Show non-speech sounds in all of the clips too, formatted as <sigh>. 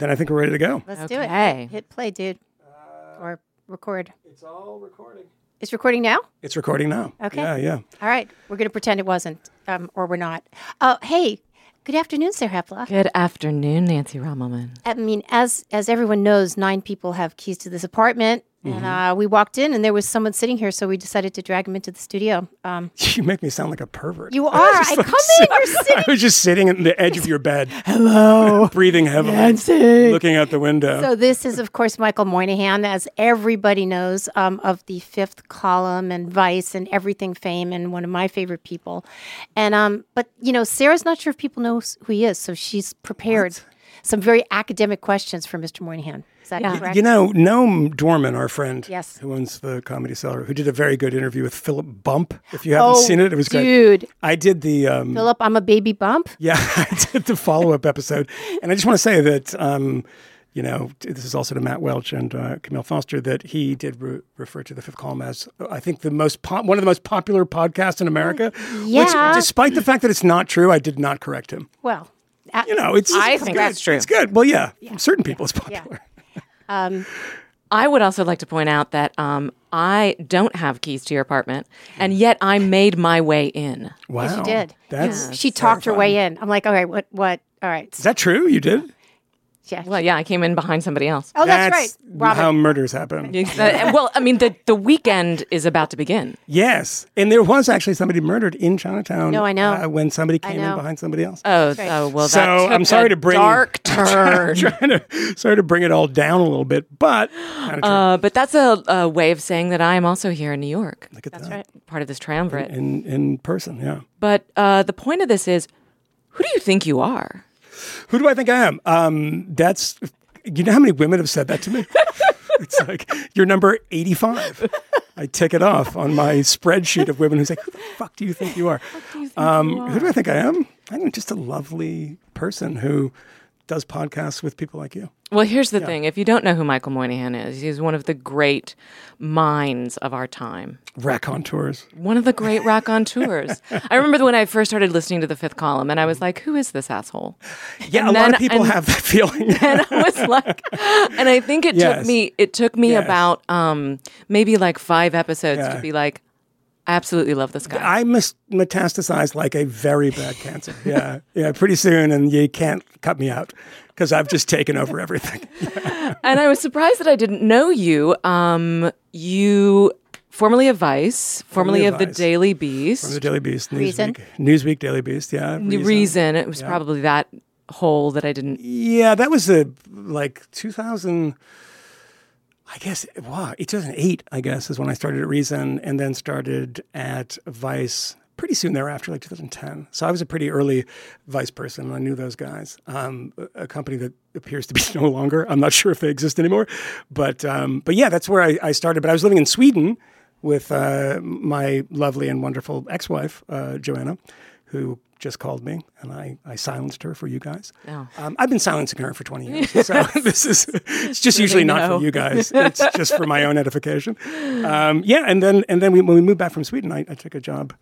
then I think we're ready to go. Let's do Okay. it. Hit play, dude. or record. It's all recording. It's recording now? It's recording now. Okay. Yeah, yeah. All right. We're going to pretend it wasn't, um, or we're not. Uh, hey, good afternoon, Sarah Hepola. Good afternoon, Nancy Rommelmann. I mean, as as everyone knows, nine people have keys to this apartment, and uh, we walked in, and there was someone sitting here, so we decided to drag him into the studio. Um, <laughs> You make me sound like a pervert. you <laughs> are. I Just like come in. You're <laughs> sitting. I was just sitting at the edge of your bed. Hello. Breathing heavily. Looking out the window. So this is, of course, Michael Moynihan, as everybody knows, um, of the Fifth Column and Vice and Everything fame, and one of my favorite people. And um, but you know, Sarah's not sure if people know who he is, so she's prepared some very academic questions for Mr. Moynihan. Is that correct? you know, Noam Dworman, our friend, Yes. who owns the Comedy Cellar, who did a very good interview with Philip Bump. If you haven't Oh, seen it, it was great. dude. I did the um, Philip, I'm a baby bump. Yeah, <laughs> I did the follow up episode. And I just want to say that, um, you know, this is also to Matt Welch and uh, Camille Foster, that he did re- refer to the fifth column as, uh, I think, the most po- one of the most popular podcasts in America. Yeah. Which, despite the fact that it's not true, I did not correct him. Well, uh, You know, it's. I it's think good. that's true. It's good. Well, yeah, from certain people, it's popular. <laughs> um, I would also like to point out that um, I don't have keys to your apartment, and yet I made my way in. Wow. yes, you did. That's she talked her way in. I'm like, all right, what, what? All right. Is that true? You did? Yeah. Well, yeah, I came in behind somebody else. oh, that's, right. Robin. how murders happen. Uh, well, I mean, the, the weekend is about to begin. Yes. And there was actually somebody murdered in Chinatown. No, I know. Uh, when somebody came in behind somebody else. Oh, right. oh well, that So, took I'm sorry to bring- dark <laughs> turn. trying to sorry to bring it all down a little bit, but kind of true. uh, but that's a, a way of saying that I am also here in New York, Look at That's that right. part of this triumvirate. in in person. Yeah. But uh, the point of this is, who do you think you are? Who do I think I am? Um, that's you know how many women have said that to me. <laughs> it's like you're number eighty five. I tick it off on my spreadsheet of women who say, "Who the fuck do you think you are?" um, Who do I think I am? I'm just a lovely person who does podcasts with people like you. Well, here's the thing: if you don't know who Michael Moynihan is, he's one of the great minds of our time. Raconteurs. One of the great raconteurs. I remember when I first started listening to the Fifth Column, and I was like, "Who is this asshole?" Yeah, And a lot of people and- have that feeling. <laughs> and I was like, and I think it Yes. took me it took me Yes. about um maybe like five episodes Yeah. to be like, absolutely love this guy. I mis- metastasized like a very bad cancer. <laughs> Yeah, yeah. Pretty soon, and you can't cut me out because I've just taken over everything. <laughs> and I was surprised that I didn't know you. Um, you formerly of Vice, formerly Formerly of of the Vice. Daily From Beast, the Daily Beast, Reason. Newsweek, Newsweek, Daily Beast. Yeah, The Reason. It was probably that hole that I didn't. Yeah, that was a like 2000. I guess wow, 2008. I guess is when I started at Reason, and then started at Vice pretty soon thereafter, like 2010. So I was a pretty early Vice person. I knew those guys. Um, a company that appears to be <laughs> no longer. I'm not sure if they exist anymore, but um, but yeah, that's where I, I started. But I was living in Sweden with uh, my lovely and wonderful ex-wife uh, Joanna, who just called me, and I, I silenced her for you guys. Oh. Um, I've been silencing her for 20 years. <laughs> So <laughs> this is, it's just usually not know. for you guys. It's just for my own edification. Um, yeah. And then, and then we, when we moved back from Sweden, I, I took a job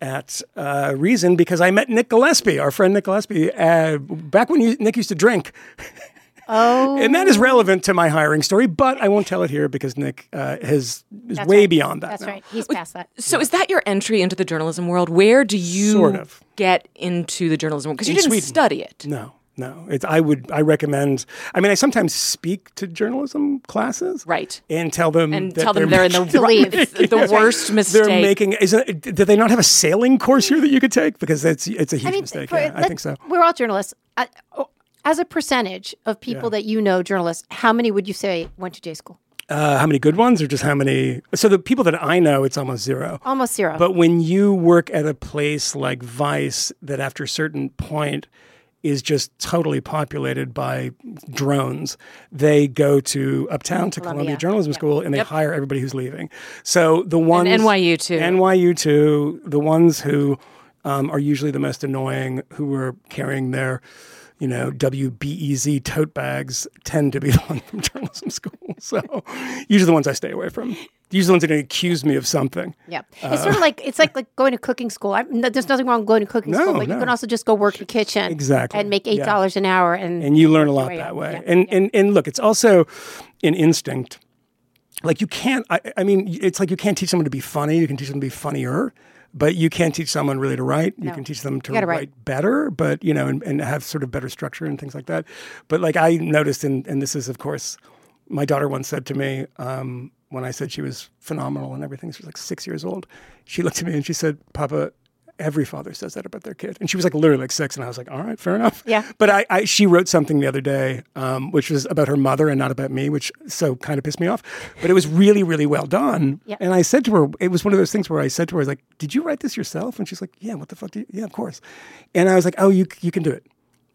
at uh, Reason because I met Nick Gillespie, our friend Nick Gillespie, uh, back when you, Nick used to drink. <laughs> oh, And that is relevant to my hiring story, but I won't tell it here because Nick uh, has, is That's way right. beyond that. that's now. right. He's past that. So is that your entry into the journalism world? Where do you Sort of. get into the journalism world? Because you didn't Sweden. study it. No, no. It's I would I recommend. I mean, I sometimes speak to journalism classes, Right. and tell them And that tell them they're in the, To leave. <laughs> <laughs> the worst mistake. They're making. Isn't it, did they not have a sailing course here that you could take? Because it's it's a huge I mean, mistake. for- yeah, I think so. We're all journalists. I, oh, as a percentage of people that you know, journalists, how many would you say went to J school? Uh, how many good ones, or just how many? So the people that I know, it's almost zero. Almost zero. But when you work at a place like Vice, that after a certain point is just totally populated by drones, they go to uptown to Columbia, Columbia. Journalism School and they hire everybody who's leaving. So the ones NYU too. NYU too, the ones who um, are usually the most annoying who are carrying their you know, WBEZ tote bags tend to be <laughs> the ones from journalism school. <laughs> So usually the ones I stay away from. Usually the ones that accuse me of something. Yeah, it's uh, sort of like it's like like going to cooking school. I, no, there's nothing wrong with going to cooking No, school, but you can also just go work in the kitchen Exactly. and make eight Yeah. dollars an hour, and and you learn a lot that up. way. Yeah, And, and and look, it's also an instinct. Like you can't. I, I mean, it's like you can't teach someone to be funny. You can teach them to be funnier, but you can't teach someone really to write. You can teach them to write. write. better, but you know, and, and have sort of better structure and things like that. But like I noticed, and and this is of course, my daughter once said to me um, when I said she was phenomenal and everything. She was like six years old. She looked at me and she said, "Papa." Every father says that about their kid, and she was like literally like six, and I was like, "All right, fair enough." Yeah. But I, I she wrote something the other day, um, which was about her mother and not about me, which so kind of pissed me off. But it was really, really well done. Yeah. And I said to her, it was one of those things where I said to her, I was like, "Did you write this yourself?" And she's like, "Yeah." What the fuck? Do you? Yeah, of course. And I was like, "Oh, you you can do it."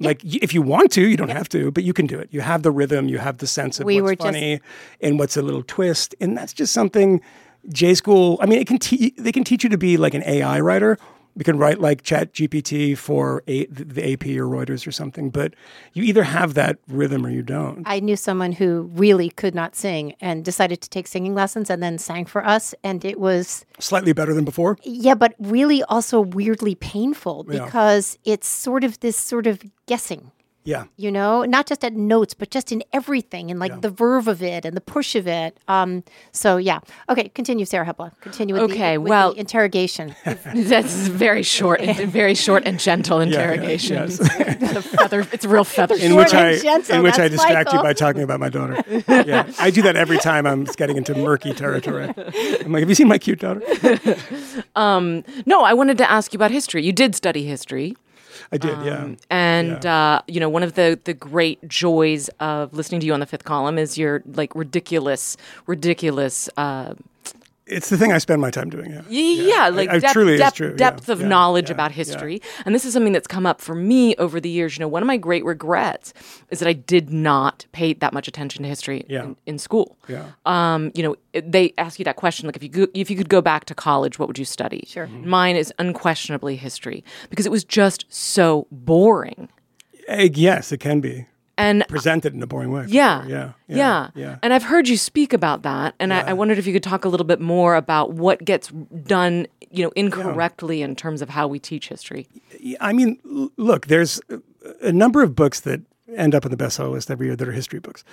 Like if you want to, you don't have to, but you can do it. You have the rhythm, you have the sense of We what's were just- funny and what's a little twist, and that's just something J school. I mean, it can te- they can teach you to be like an AI writer. We can write like Chat GPT for a- the AP or Reuters or something, but you either have that rhythm or you don't. I knew someone who really could not sing and decided to take singing lessons and then sang for us, and it was Slightly better than before. yeah, but really also weirdly painful Yeah. because it's sort of this sort of guessing. Yeah. you know, not just at notes, but just in everything and like the verve of it and the push of it. Um, so yeah. Okay, continue, Sarah Hepola. Continue with Okay, the, with well- the interrogation. <laughs> <laughs> That's very short, and very short and gentle <laughs> interrogation. yes. It's a feather. It's a real feather. In Short which I gentle, in which I that's distract you by talking about my daughter. yeah, I do that every time I'm getting into murky territory. I'm like, have you seen my cute daughter? No, I wanted to ask you about history. You did study history. I did. yeah. And uh, you know, one of the the great joys of listening to you on the fifth column is your like ridiculous, ridiculous. Uh, It's the thing I spend my time doing. Yeah. y- yeah, like I- depth, truly is depth, true, yeah, depth of yeah, knowledge yeah, about yeah. history. And this is something that's come up for me over the years. You know, one of my great regrets is that I did not pay that much attention to history Yeah. in, in school. Yeah. Um, you know, it- they ask you that question like if you go, if you could go back to college, what would you study? Sure. Mine is unquestionably history because it was just so boring. Eh, yes, it can be And presented in a boring way. Yeah. sure. Yeah. Yeah. Yeah. And I've heard you speak about that. And I, I wondered if you could talk a little bit more about what gets done, you know, incorrectly in terms of how we teach history. I mean, look, there's a number of books that end up on the bestseller list every year that are history books,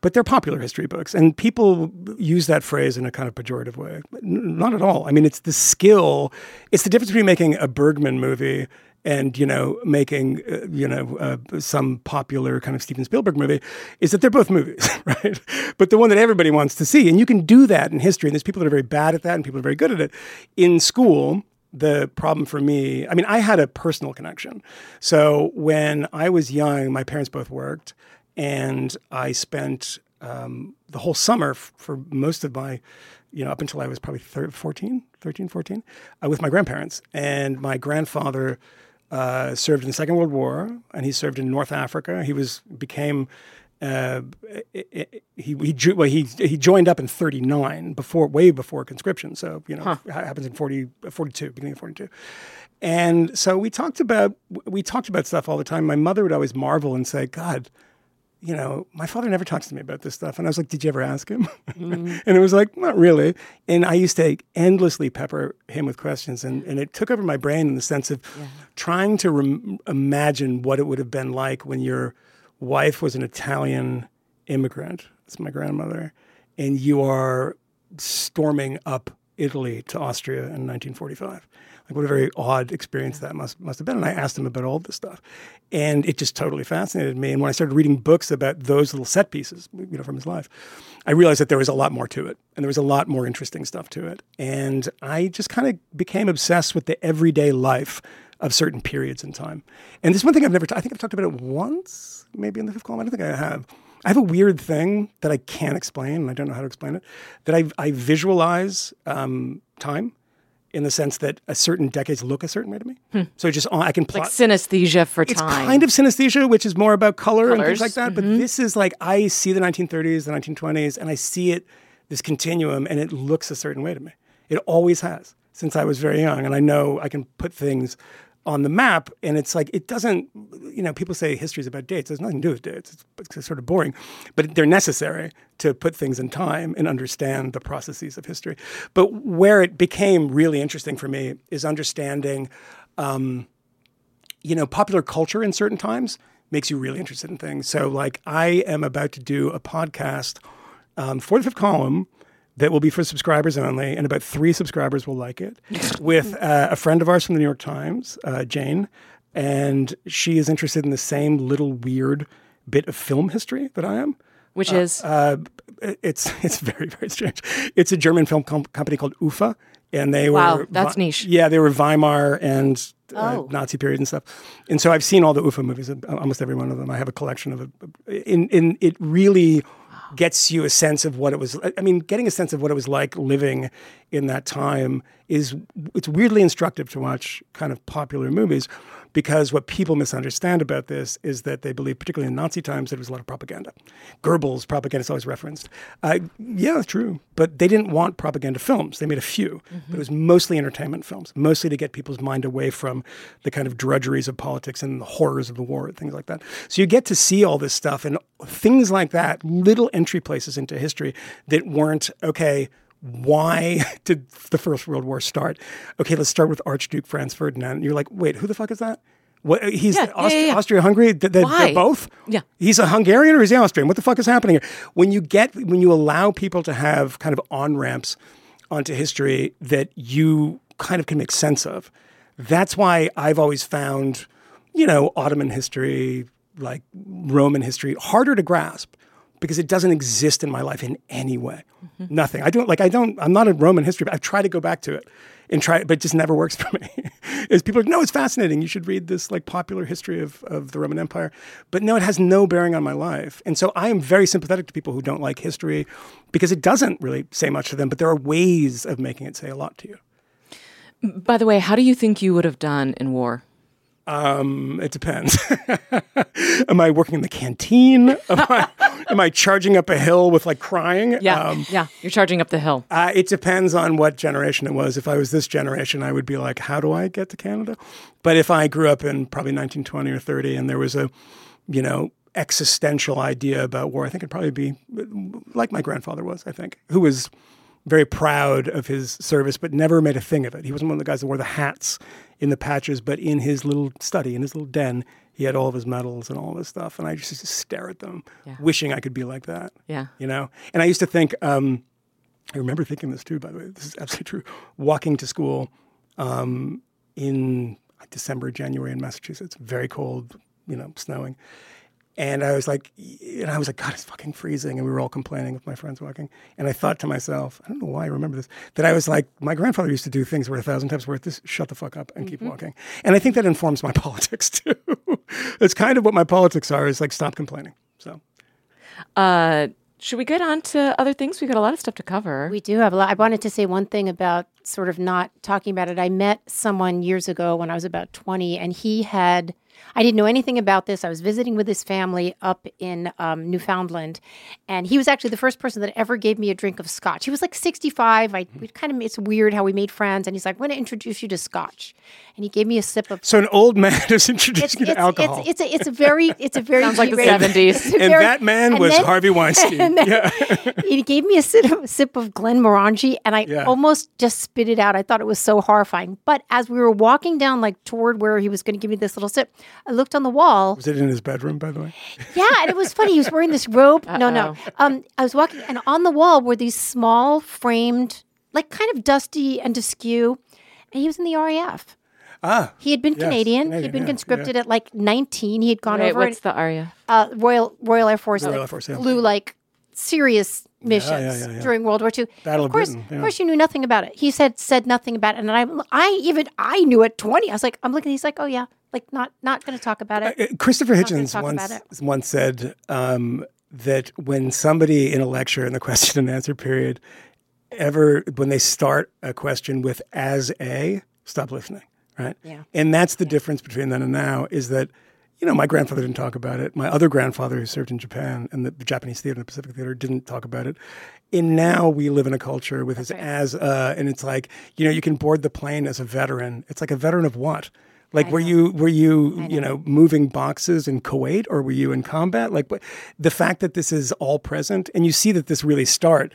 but they're popular history books, and people use that phrase in a kind of pejorative way. N- Not at all. I mean, it's the skill. It's the difference between making a Bergman movie and you know making uh, you know uh, some popular kind of Steven Spielberg movie is that they're both movies, <laughs> right? But the one that everybody wants to see, and you can do that in history. And there's people that are very bad at that, and people are very good at it. In school, the problem for me, I mean, I had a personal connection. So when I was young, my parents both worked, and I spent um, the whole summer f- for most of my, you know, up until I was probably thir- 14, 13, 14, uh, with my grandparents. And my grandfather uh, served in the Second World War, and he served in North Africa. He was became uh, he he well, he he joined up in 39 before way before conscription. So you know it happens in 40 42 beginning of 42 and so we talked about we talked about stuff all the time. My mother would always marvel and say god you know my father never talks to me about this stuff and i was like did you ever ask him? Mm. <laughs> And it was like not really. And i used to endlessly pepper him with questions and, and it took over my brain in the sense of trying to rem- imagine what it would have been like when your wife was an italian immigrant that's my grandmother and you are storming up italy to austria in 1945 like what a very odd experience that must must have been. And I asked him about all this stuff, and it just totally fascinated me. And when I started reading books about those little set pieces, you know, from his life, I realized that there was a lot more to it, and there was a lot more interesting stuff to it. And I just kind of became obsessed with the everyday life of certain periods in time. And this one thing I've never, t- I think I've talked about it once, maybe in the fifth column. I don't think I have. I have a weird thing that I can't explain, and I don't know how to explain it. That I, I visualize um, time in the sense that a certain decades look a certain way to me. Hmm. So just uh, I can plot. Like synesthesia for it's time. kind of synesthesia, which is more about color and things like that. But mm-hmm. this is like I see the 1930s, the 1920s, and I see it this continuum, and it looks a certain way to me. It always has. Since I was very young, and I know I can put things on the map. And it's like it doesn't, you know, people say history is about dates. It has nothing to do with dates. It's, it's sort of boring, but they're necessary to put things in time and understand the processes of history. But where it became really interesting for me is understanding. Um, you know, popular culture in certain times makes you really interested in things. So, like, I am about to do a podcast um, for the fifth column that will be for subscribers only, and about three subscribers will like it, with <laughs> uh, a friend of ours from the New York Times, uh, Jane, and she is interested in the same little weird bit of film history that I am. Which is? Uh, it's <laughs> it's very very strange. It's a German film com- company called UFA, and they wow, were that's niche. Yeah, they were Weimar and uh, Oh. Nazi period and stuff. And so I've seen all the UFA movies, uh, almost every one of them. I have a collection of it. In in it really gets you a sense of what it was. I mean, getting a sense of what it was like living in that time is it's weirdly instructive to watch kind of popular movies because what people misunderstand about this is that they believe, particularly in Nazi times, that it was a lot of propaganda. Goebbels' propaganda is always referenced. Uh, yeah, it's true. But they didn't want propaganda films. They made a few, but it was mostly entertainment films, mostly to get people's mind away from the kind of drudgeries of politics and the horrors of the war and things like that. So you get to see all this stuff and things like that, little entry places into history that weren't, okay, why <laughs> did the First World War start? Okay, let's start with Archduke Franz Ferdinand. And you're like, wait, who the fuck is that? What he's Yeah, Aust- yeah, yeah. Austria-Hungary? They, they, Why? are both. Yeah. he's a Hungarian or is he Austrian? What the fuck is happening here? When you get when you allow people to have kind of on ramps onto history that you kind of can make sense of, that's why I've always found, you know, Ottoman history, like Roman history, harder to grasp because it doesn't exist in my life in any way. Mm-hmm. Nothing. I don't like. I don't. I'm not a Roman history. But I've tried to go back to it and try, but it just never works <laughs> for me. Is people are like, no, it's fascinating. You should read this like popular history of of the Roman Empire, but no, it has no bearing on my life. And so I am very sympathetic to people who don't like history because it doesn't really say much to them. But there are ways of making it say a lot to you. By the way, how do you think you would have done in war? Um, it depends. <laughs> am I working in the canteen? <laughs> Am I, am I charging up a hill with like crying? Yeah, Um, yeah. You're charging up the hill. Uh, it depends on what generation it was. If I was this generation, I would be like, how do I get to Canada? But if I grew up in probably 1920 or 30 and there was a, you know, existential idea about war, I think it'd probably be like my grandfather was, I think, who was very proud of his service, but never made a thing of it. He wasn't one of the guys that wore the hats in the patches, but in his little study, in his little den, he had all of his medals and all this stuff. And I just used to stare at them, Yeah. wishing I could be like that Yeah. you know and i used to think um, i remember thinking this too by the way this is absolutely true walking to school um, in december january in massachusetts very cold you know snowing and i was like and i was like god it's fucking freezing and we were all complaining with my friends walking and i thought to myself i don't know why i remember this that i was like my grandfather used to do things where a thousand times worth this shut the fuck up and keep walking and i think that informs my <laughs> politics too it's kind of what my politics are is like stop complaining so Uh, should we get on to other things? We've got a lot of stuff to cover. We do have a lot. I wanted to say one thing about sort of not talking about it. I met someone years ago when I was about 20, and he had, I didn't know anything about this. I was visiting with his family up in um, Newfoundland, and he was actually the first person that ever gave me a drink of scotch. He was like 65. I we kind of, it's weird how we made friends, and he's like, I'm going to introduce you to scotch. And he gave me a sip of So an old man <laughs> is introducing you to alcohol. It's, it's, a, it's a very, it's a <laughs> very Sounds like the 70s. it's a and very- that man and was then- Harvey <laughs> Weinstein. then- yeah. he gave me a sip of, sip of Glenmorangie, and I Yeah. almost just spit it out. I thought it was so horrifying. But as we were walking down, like toward where he was going to give me this little sip, I looked on the wall. Was it in his bedroom, by the way? <laughs> Yeah, and it was funny. He was wearing this robe. No, no. Um, I was walking, and on the wall were these small framed, like kind of dusty and askew, and he was in the RAF. Ah, He had been Yes, Canadian. Canadian, He'd been yeah, conscripted at like 19. He had gone Wait, over what's the aria? uh, Royal Royal Air Force. Royal Air Force, yeah. flew like serious missions yeah, yeah, yeah. during World War II. Battle of of course, Britain, of course, you knew nothing about it. He said said nothing about it, and I, I even I knew at 20. I was like, I'm looking. He's like, oh yeah, like not not going to talk about it. Uh, Christopher gonna Hitchens once once said um, that when somebody in a lecture in the <laughs> question and answer period ever when they start a question with "as a," stop listening. Right. Yeah. And that's the difference between then and now is that you know, my grandfather didn't talk about it. My other grandfather, who served in Japan and the, the Japanese theater and the Pacific theater, didn't talk about it. And now we live in a culture with this as, uh, and it's like, you know, you can board the plane as a veteran. It's like a veteran of what? Like, were you were you you know moving boxes in Kuwait or were you in combat? Like, the fact that this is all present, and you see that this really start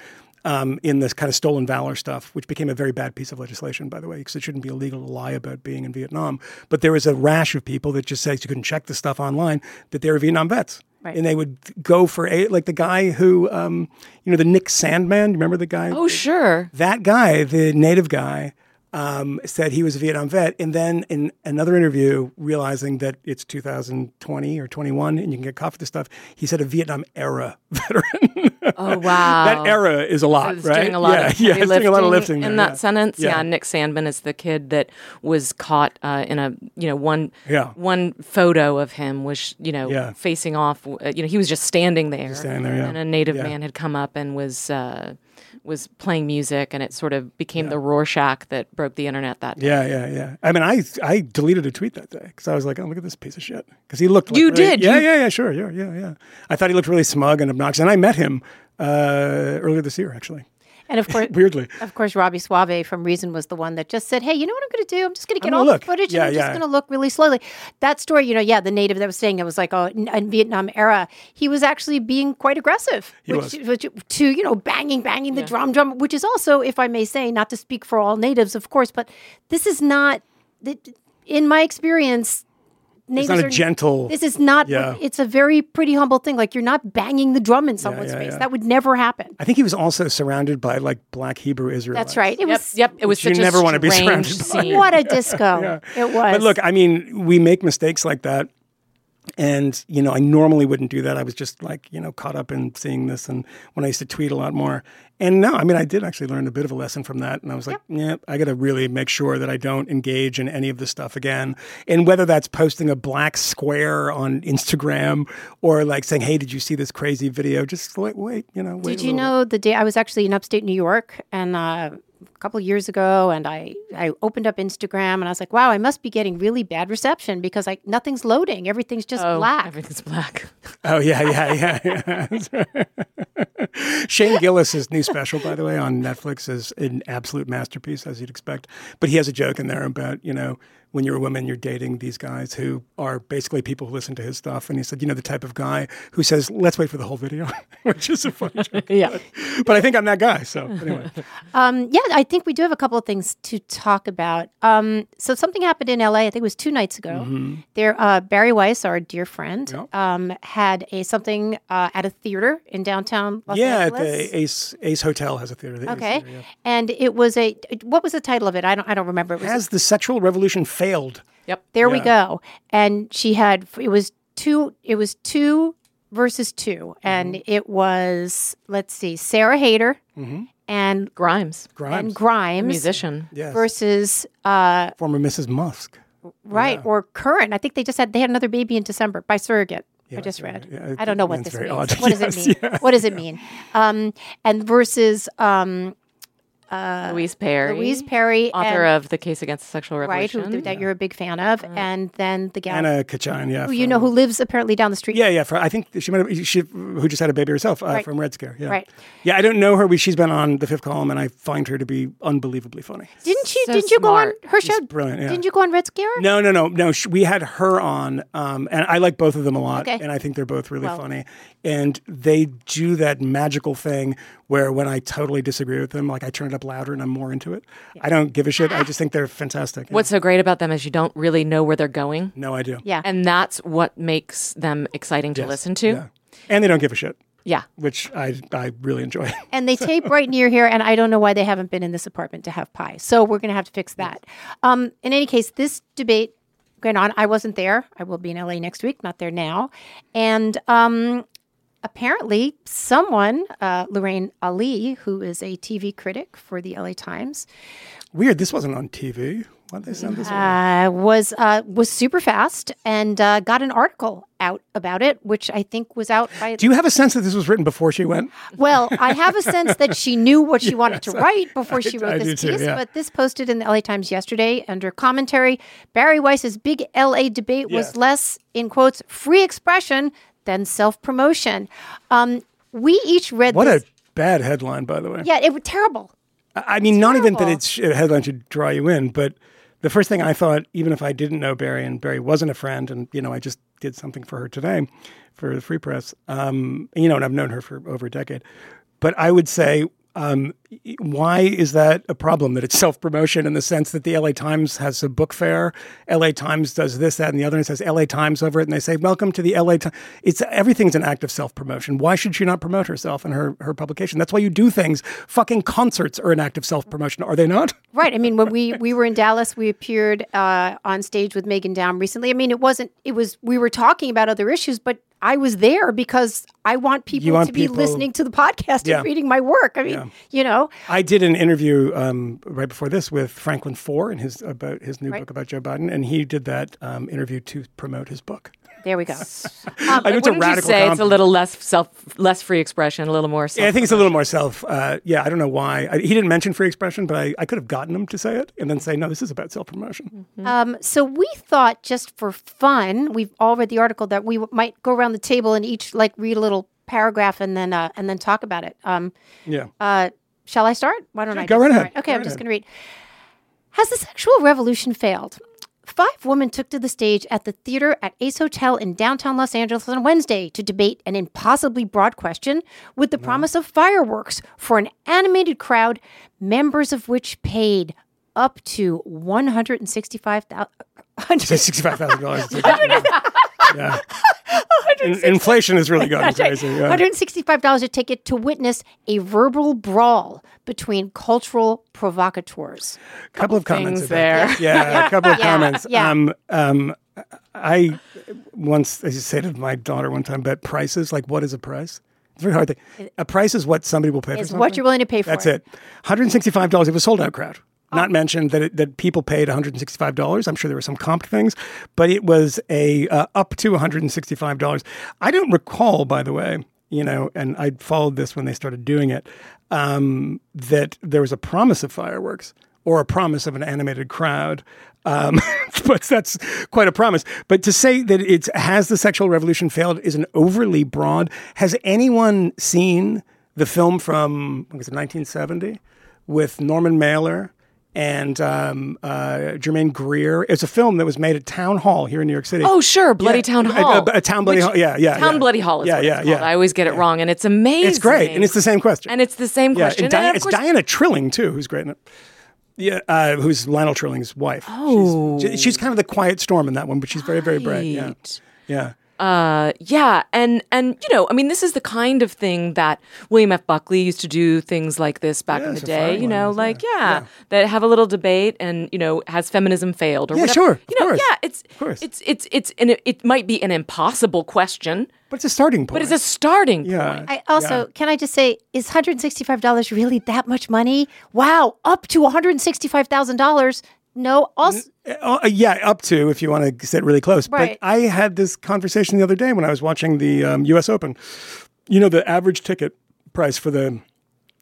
um, in this kind of stolen valor stuff, which became a very bad piece of legislation, by the way, because it shouldn't be illegal to lie about being in Vietnam. But there was a rash of people that just said you couldn't check the stuff online that they were Vietnam vets. Right. And they would go for a like the guy who, um, you know, the Nick Sandmann. You remember the guy? Oh, sure. that guy, the native guy, um, said he was a Vietnam vet, and then in another interview, realizing that it's 2020 or 21, and you can get caught for this stuff, he said a Vietnam era <laughs> veteran. Oh, wow. that era is a lot, It's right? doing a lot yeah, of <laughs> yeah, doing a lot of lifting in there, that yeah. sentence. Yeah. Yeah. Nick Sandmann is the kid that was caught uh, in a you know one Yeah. one photo of him was you know Yeah. facing off. uh, You know he was just standing there, standing there, yeah. and a native man had come up and was. Uh, was playing music and it sort of became the Rorschach that broke the internet that day. Yeah, yeah, yeah. I mean, I I deleted a tweet that day because I was like, "Oh, look at this piece of shit." Because he looked. Like You really- did, Yeah, you- yeah, yeah. Sure, yeah, yeah, yeah. I thought he looked really smug and obnoxious, and I met him uh, earlier this year, actually. And of <laughs> course, Weirdly, of course, Robby Soave from Reason was the one that just said, "Hey, you know what I'm going to do? I'm just going to get all look. the footage Yeah, and I'm yeah. just going to look really slowly." That story, you know, yeah, the native that was saying it was like, oh, in, in Vietnam era, he was actually being quite aggressive, He which, was. which to you know, banging, banging the drum, drum, which is also, if I may say, not to speak for all natives, of course, but this is not, in my experience. It's Natives not a are- gentle. This is not. Yeah. It's a very pretty humble thing. Like you're not banging the drum in someone's yeah, face. yeah. That would never happen. I think he was also surrounded by like black Hebrew Israelites. That's right. It Yep, was. yep. It was Which you such a never wanna be strange surrounded by. What a <laughs> disco it was. But look, I mean, we make mistakes like that. And, you know, I normally wouldn't do that. I was just like, you know, caught up in seeing this and when I used to tweet a lot more. And no, I mean, I did actually learn a bit of a lesson from that. And I was like, yeah, I got to really make sure that I don't engage in any of this stuff again. And whether that's posting a black square on Instagram or like saying, hey, did you see this crazy video? Just wait, wait you know, wait. Did you little bit. know the day I was actually in upstate New York and uh, a couple of years ago, and I I opened up Instagram and I was like, wow, I must be getting really bad reception because like nothing's loading, everything's just Oh, black. Everything's black. <laughs> Oh yeah, yeah, yeah. yeah. <laughs> Shane Gillis's new special, by the way, on Netflix is an absolute masterpiece, as you'd expect. But he has a joke in there about you know when you're a woman, you're dating these guys who are basically people who listen to his stuff, and he said, you know, the type of guy who says, "Let's wait for the whole video," <laughs> which is a funny <laughs> joke. Yeah. But I think I'm that guy. So anyway, <laughs> Um, yeah, I think we do have a couple of things to talk about. Um, so something happened in LA. I think it was two nights ago. There, uh, Bari Weiss, our dear friend, Yep. um, had a something uh, at a theater in downtown Los Angeles. yeah, the Ace Ace Hotel has a theater. The Okay, Theater, yeah. and it was a. What was the title of it? I don't. I don't remember. It was Has the sexual revolution failed? Yep. There we go. And she had it was two it was two versus 2 and Mm-hmm. it was let's see, Sarah Haider and Grimes, Grimes, and Grimes musician. yes. versus uh former Mrs. Musk. right or current. I think they just had they had another baby in December by surrogate. I just read. yeah, I don't know what this means. odd. What does <laughs> Yes, it mean? yeah. What does it mean? Um, and versus um, Louise Perry, Louise Perry, author and, of The Case Against the Sexual right, Revolution. who, that you're a big fan of, and then the gal Anna Khachiyan, yeah. who you know who lives apparently down the street. Yeah, yeah. For, I think she might have, she who just had a baby herself uh, Right. from Red Scare. Yeah, Right. Yeah, I don't know her, but she's been on the Fifth Column, and I find her to be unbelievably funny. Didn't you? So didn't you go on her show? brilliant, yeah. Didn't you go on Red Scare? No, no, no, no. sh- We had her on, um, and I like both of them a lot, Okay. and I think they're both really Well- funny. And they do that magical thing where when I totally disagree with them, like I turn it up louder and I'm more into it. I don't give a shit. I just think they're fantastic. What's so great about them is you don't really know where they're going, no idea. Yeah. and that's what makes them exciting to Yes. listen to. Yeah. And they don't give a shit, Yeah. which I I really enjoy. <laughs> and they tape right near here, and I don't know why they haven't been in this apartment to have pie. So we're going to have to fix that. Um, in any case, this debate going on. I wasn't there. I will be in LA next week. Not there now, and um, apparently someone, uh, Lorraine Ali, who is a TV critic for the LA Times, Weird. This wasn't on TV. Why did they send this? uh, was uh, was super fast and uh, got an article out about it, which I think was out by. Do you have a sense that this was written before she went? well, I have a sense that she knew what she wanted to <laughs> write before she wrote I this too, piece. yeah. But this posted in the LA Times yesterday under commentary. Bari Weiss's big LA debate was less, in quotes, free expression than self promotion. Um, we each read What this. a bad headline, by the way. yeah, it was terrible. I mean, not even that it's a headline should draw you in, but the first thing I thought, even if I didn't know Bari and Bari wasn't a friend, and you know, I just did something for her today for the Free Press, um, you know, and I've known her for over a decade, but I would say. Um, why is that a problem? That it's self promotion in the sense that the LA Times has a book fair, LA Times does this, that, and the other, and it says LA Times over it, and they say, "Welcome to the LA Times." It's everything's an act of self promotion. Why should she not promote herself and her her publication? That's why you do things. Fucking concerts are an act of self promotion, are they not? Right. I mean, when we we were in Dallas, we appeared uh, on stage with Megan Daum recently. I mean, it wasn't. It was. We were talking about other issues, but I was there because I want people want to be people- listening to the podcast Yeah. and reading my work. I mean, you know, I did an interview um, right before this with Franklin Foer and his about his new Right. book about Joe Biden, and he did that um, interview to promote his book. there we go. <laughs> I know it's a Wouldn't you radical. say it's a little less self, less free expression, a little more. Yeah, I think it's a little more self. Uh, yeah, I don't know why. I, he didn't mention free expression, but I, I could have gotten him to say it and then say, no, this is about self promotion. Um, so we thought, just for fun, we've all read the article that we w- might go around the table and each like read a little paragraph and then uh, and then talk about it. Um, Yeah. Uh, shall I start? Why don't I go right ahead. Okay, Go I'm right just going to read. Has the sexual revolution failed? Five women took to the stage at the theater at Ace Hotel in downtown Los Angeles on Wednesday to debate an impossibly broad question with the promise of fireworks for an animated crowd, members of which paid up to one hundred and sixty-five thousand. <laughs> Say sixty-five thousand dollars. <laughs> <laughs> Yeah. In- inflation is really <laughs> going crazy. Yeah. $165 a ticket to witness a verbal brawl between cultural provocateurs. A couple of comments there. that. Yeah, a <laughs> couple of Yeah, comments. yeah. Um, um, I once I said to my daughter one time, "Bet prices like what is a price?" It's very hard. thing. a price is what somebody will pay for Is something. what you're willing to pay for. That's it. $165. It was sold out crowd. Not mentioned that it, that people paid $165. I'm sure there were some comp things, but it was a uh, up to $165. I don't recall, by the way, you know, and I followed this when they started doing it, um, that there was a promise of fireworks or a promise of an animated crowd. Um, <laughs> but that's quite a promise. But to say that it's has the sexual revolution failed is an overly broad. Has anyone seen the film from it 1970 with Norman Mailer and um, uh, Germaine Greer? It's a film that was made at Town Hall here in New York City. Oh, sure, Bloody Yeah, Town Hall. A, a town bloody Which- hall. Yeah, yeah. Town yeah. Bloody Hall is yeah, yeah, yeah. I always get it wrong, and it's amazing. It's great, and it's the same question. and it's the same question. and Di- And it's course- Diana Trilling too, who's great in it. Yeah, uh, who's Lionel Trilling's wife. Oh, she's, she's kind of the quiet storm in that one, but she's very, very bright. Yeah, yeah. Uh, yeah, and and you know, I mean, this is the kind of thing that William F. Buckley used to do things like this back Yeah, in the day. You know, ones, like yeah, yeah, that have a little debate, and you know, has feminism failed or Yeah, whatever. sure, of You know, course, yeah, it's course. it's it's it's and it, it might be an impossible question, But it's a starting point. but it's a starting yeah. point. I also, can I just say, is $165 really that much money? Wow, up to $165,000. No, also, Uh, yeah, up to if you want to sit really close. Right. But I had this conversation the other day when I was watching the um, U.S. Open. You know, the average ticket price for the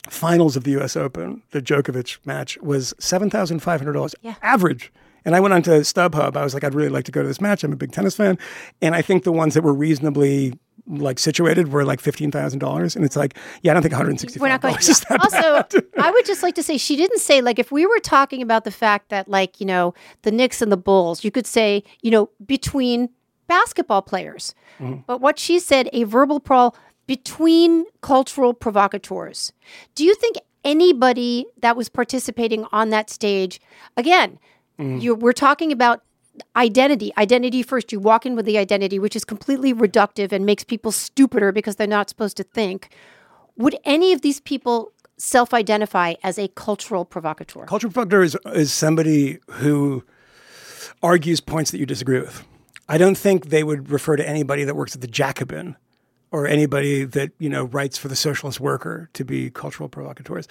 finals of the U.S. Open, the Djokovic match, was seven thousand five hundred dollars Yeah. average. And I went onto StubHub. I was like, I'd really like to go to this match. I'm a big tennis fan, and I think the ones that were reasonably like situated were like fifteen thousand dollars. And it's like, yeah, I don't think one hundred sixty we're not going <laughs> is that Also, I would just like to say, she didn't say, like, if we were talking about the fact that, like, you know, the Knicks and the Bulls, you could say, you know, between basketball players. Mm-hmm. But what she said, a verbal brawl between cultural provocateurs. Do you think anybody that was participating on that stage, again, Mm. you we're talking about identity identity first you walk in with the identity which is completely reductive and makes people stupider because they're not supposed to think would any of these people self-identify as a cultural provocateur cultural provocateur is, is somebody who argues points that you disagree with. I don't think they would refer to anybody that works at the Jacobin or anybody that you know writes for the socialist worker to be cultural provocateurs.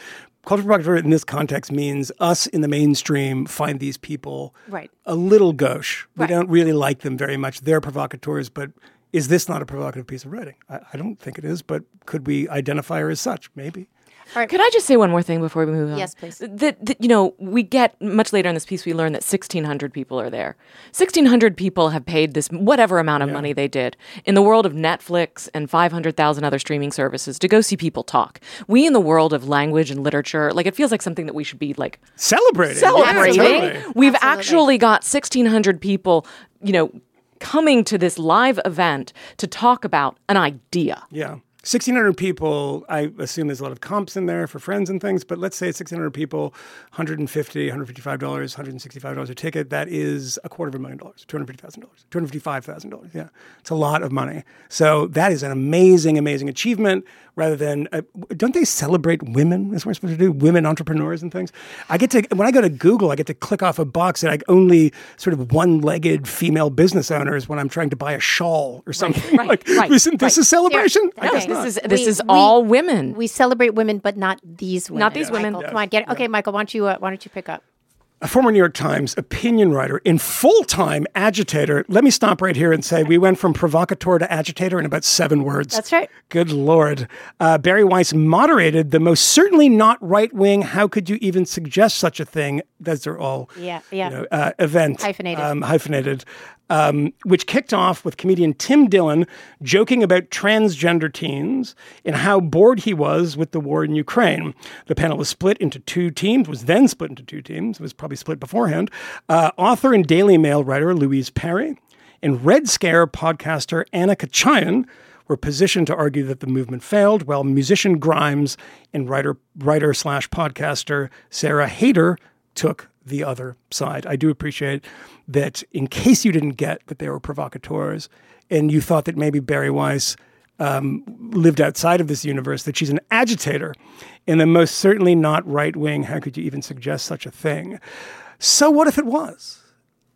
Cultural provocateur in this context means us in the mainstream find these people Right. a little gauche. We Right. don't really like them very much. They're provocateurs, but is this not a provocative piece of writing? I, I don't think it is, but could we identify her as such? Maybe. Could I just say one more thing before we move on? Yes, please. That, that you know, we get much later in this piece, we learn that 1,600 people are there. 1,600 people have paid this whatever amount of money they did in the world of Netflix and 500,000 other streaming services to go see people talk. We in the world of language and literature, like it feels like something that we should be like Celebrating. celebrating. Yeah, totally. We've Absolutely. actually got 1,600 people, you know, coming to this live event to talk about an idea. Yeah. 1,600 people, I assume there's a lot of comps in there for friends and things, but let's say it's 1,600 people, 150 $155, $165 a ticket. That is a quarter of a million dollars, $250,000, $255,000. Yeah. It's a lot of money. So that is an amazing, amazing achievement rather than, uh, don't they celebrate women? That's what we're supposed to do, women entrepreneurs and things. I get to, when I go to Google, I get to click off a box that I only sort of one legged female business owners when I'm trying to buy a shawl or something. right, <laughs> like, right, isn't this right. a celebration? I guess This not. is this We- is we- all women. We celebrate women, but not these women. Not these women. Michael, Yes. Come on, get it. Okay, Michael, why don't you uh, why don't you pick up? a former New York Times opinion writer and full time agitator. Let me stop right here and say we went from provocateur to agitator in about seven words. That's right. Good Lord. Uh, Bari Weiss moderated the most certainly not right wing, how could you even suggest such a thing? Those are all Yeah, yeah. you know, uh, event. Hyphenated. Um, hyphenated. Um, which kicked off with comedian Tim Dillon joking about transgender teens and how bored he was with the war in Ukraine. The panel was split into two teams, was then split into two teams, it was probably split beforehand. Uh, author and Daily Mail writer Louise Perry and Red Scare podcaster Anna Khachiyan were positioned to argue that the movement failed, while musician Grimes and writer writer slash podcaster Sarah Haider took the other side. I do appreciate that in case you didn't get that they were provocateurs and you thought that maybe Bari Weiss um, lived outside of this universe, that she's an agitator and then most certainly not right wing. How could you even suggest such a thing? So what if it was?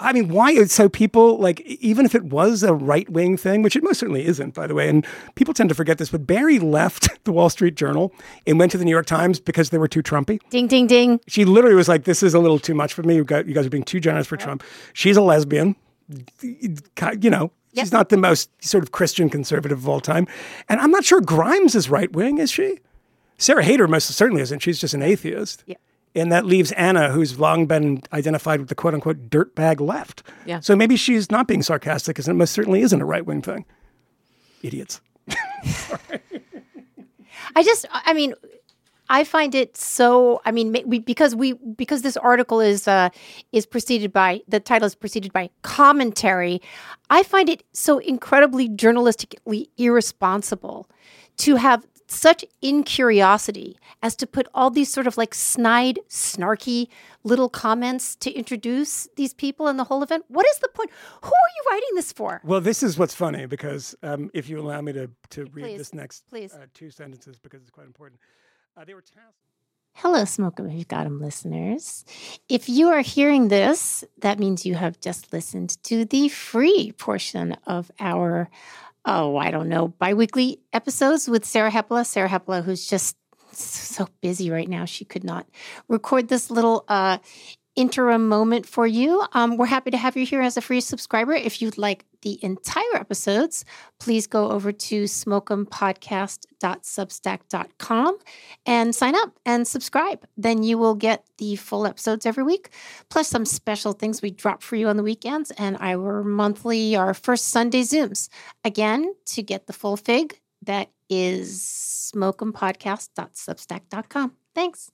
I mean, why? So people like, even if it was a right wing thing, which it most certainly isn't, by the way, and people tend to forget this, but Bari left <laughs> the Wall Street Journal and went to the New York Times because they were too Trumpy. Ding ding ding. She literally was like, "This is a little too much for me. You guys, are being too generous for Trump." She's a lesbian. You know, she's not the most sort of Christian conservative of all time, and I'm not sure Grimes is right wing. Is she? Sarah Haider most certainly isn't. She's just an atheist. Yeah. And that leaves Anna, who's long been identified with the quote unquote dirtbag left. Yeah. So maybe she's not being sarcastic because it most certainly isn't a right wing thing. Idiots. I just, I mean, I find it so. I mean, we, because we because this article is uh, is preceded by the title is preceded by commentary. I find it so incredibly journalistically irresponsible to have such incuriosity as to put all these sort of like snide, snarky little comments to introduce these people in the whole event. What is the point? Who are you writing this for? Well, this is what's funny because um, if you allow me to, to read Please, this next please. Uh, two sentences because it's quite important. Uh, they were tasked. Hello, Smoke 'em if you've got 'em listeners. If you are hearing this, that means you have just listened to the free portion of our, oh, I don't know, biweekly episodes with Sarah Hepola. Sarah Hepola, who's just so busy right now, she could not record this little uh, interim moment for you. Um, we're happy to have you here as a free subscriber. If you'd like the entire episodes, please go over to smokeempodcast.substack.com and sign up and subscribe. Then you will get the full episodes every week, plus some special things we drop for you on the weekends and our monthly, our first Sunday Zooms. Again, to get the full fig, that is smokeempodcast.substack.com. Thanks.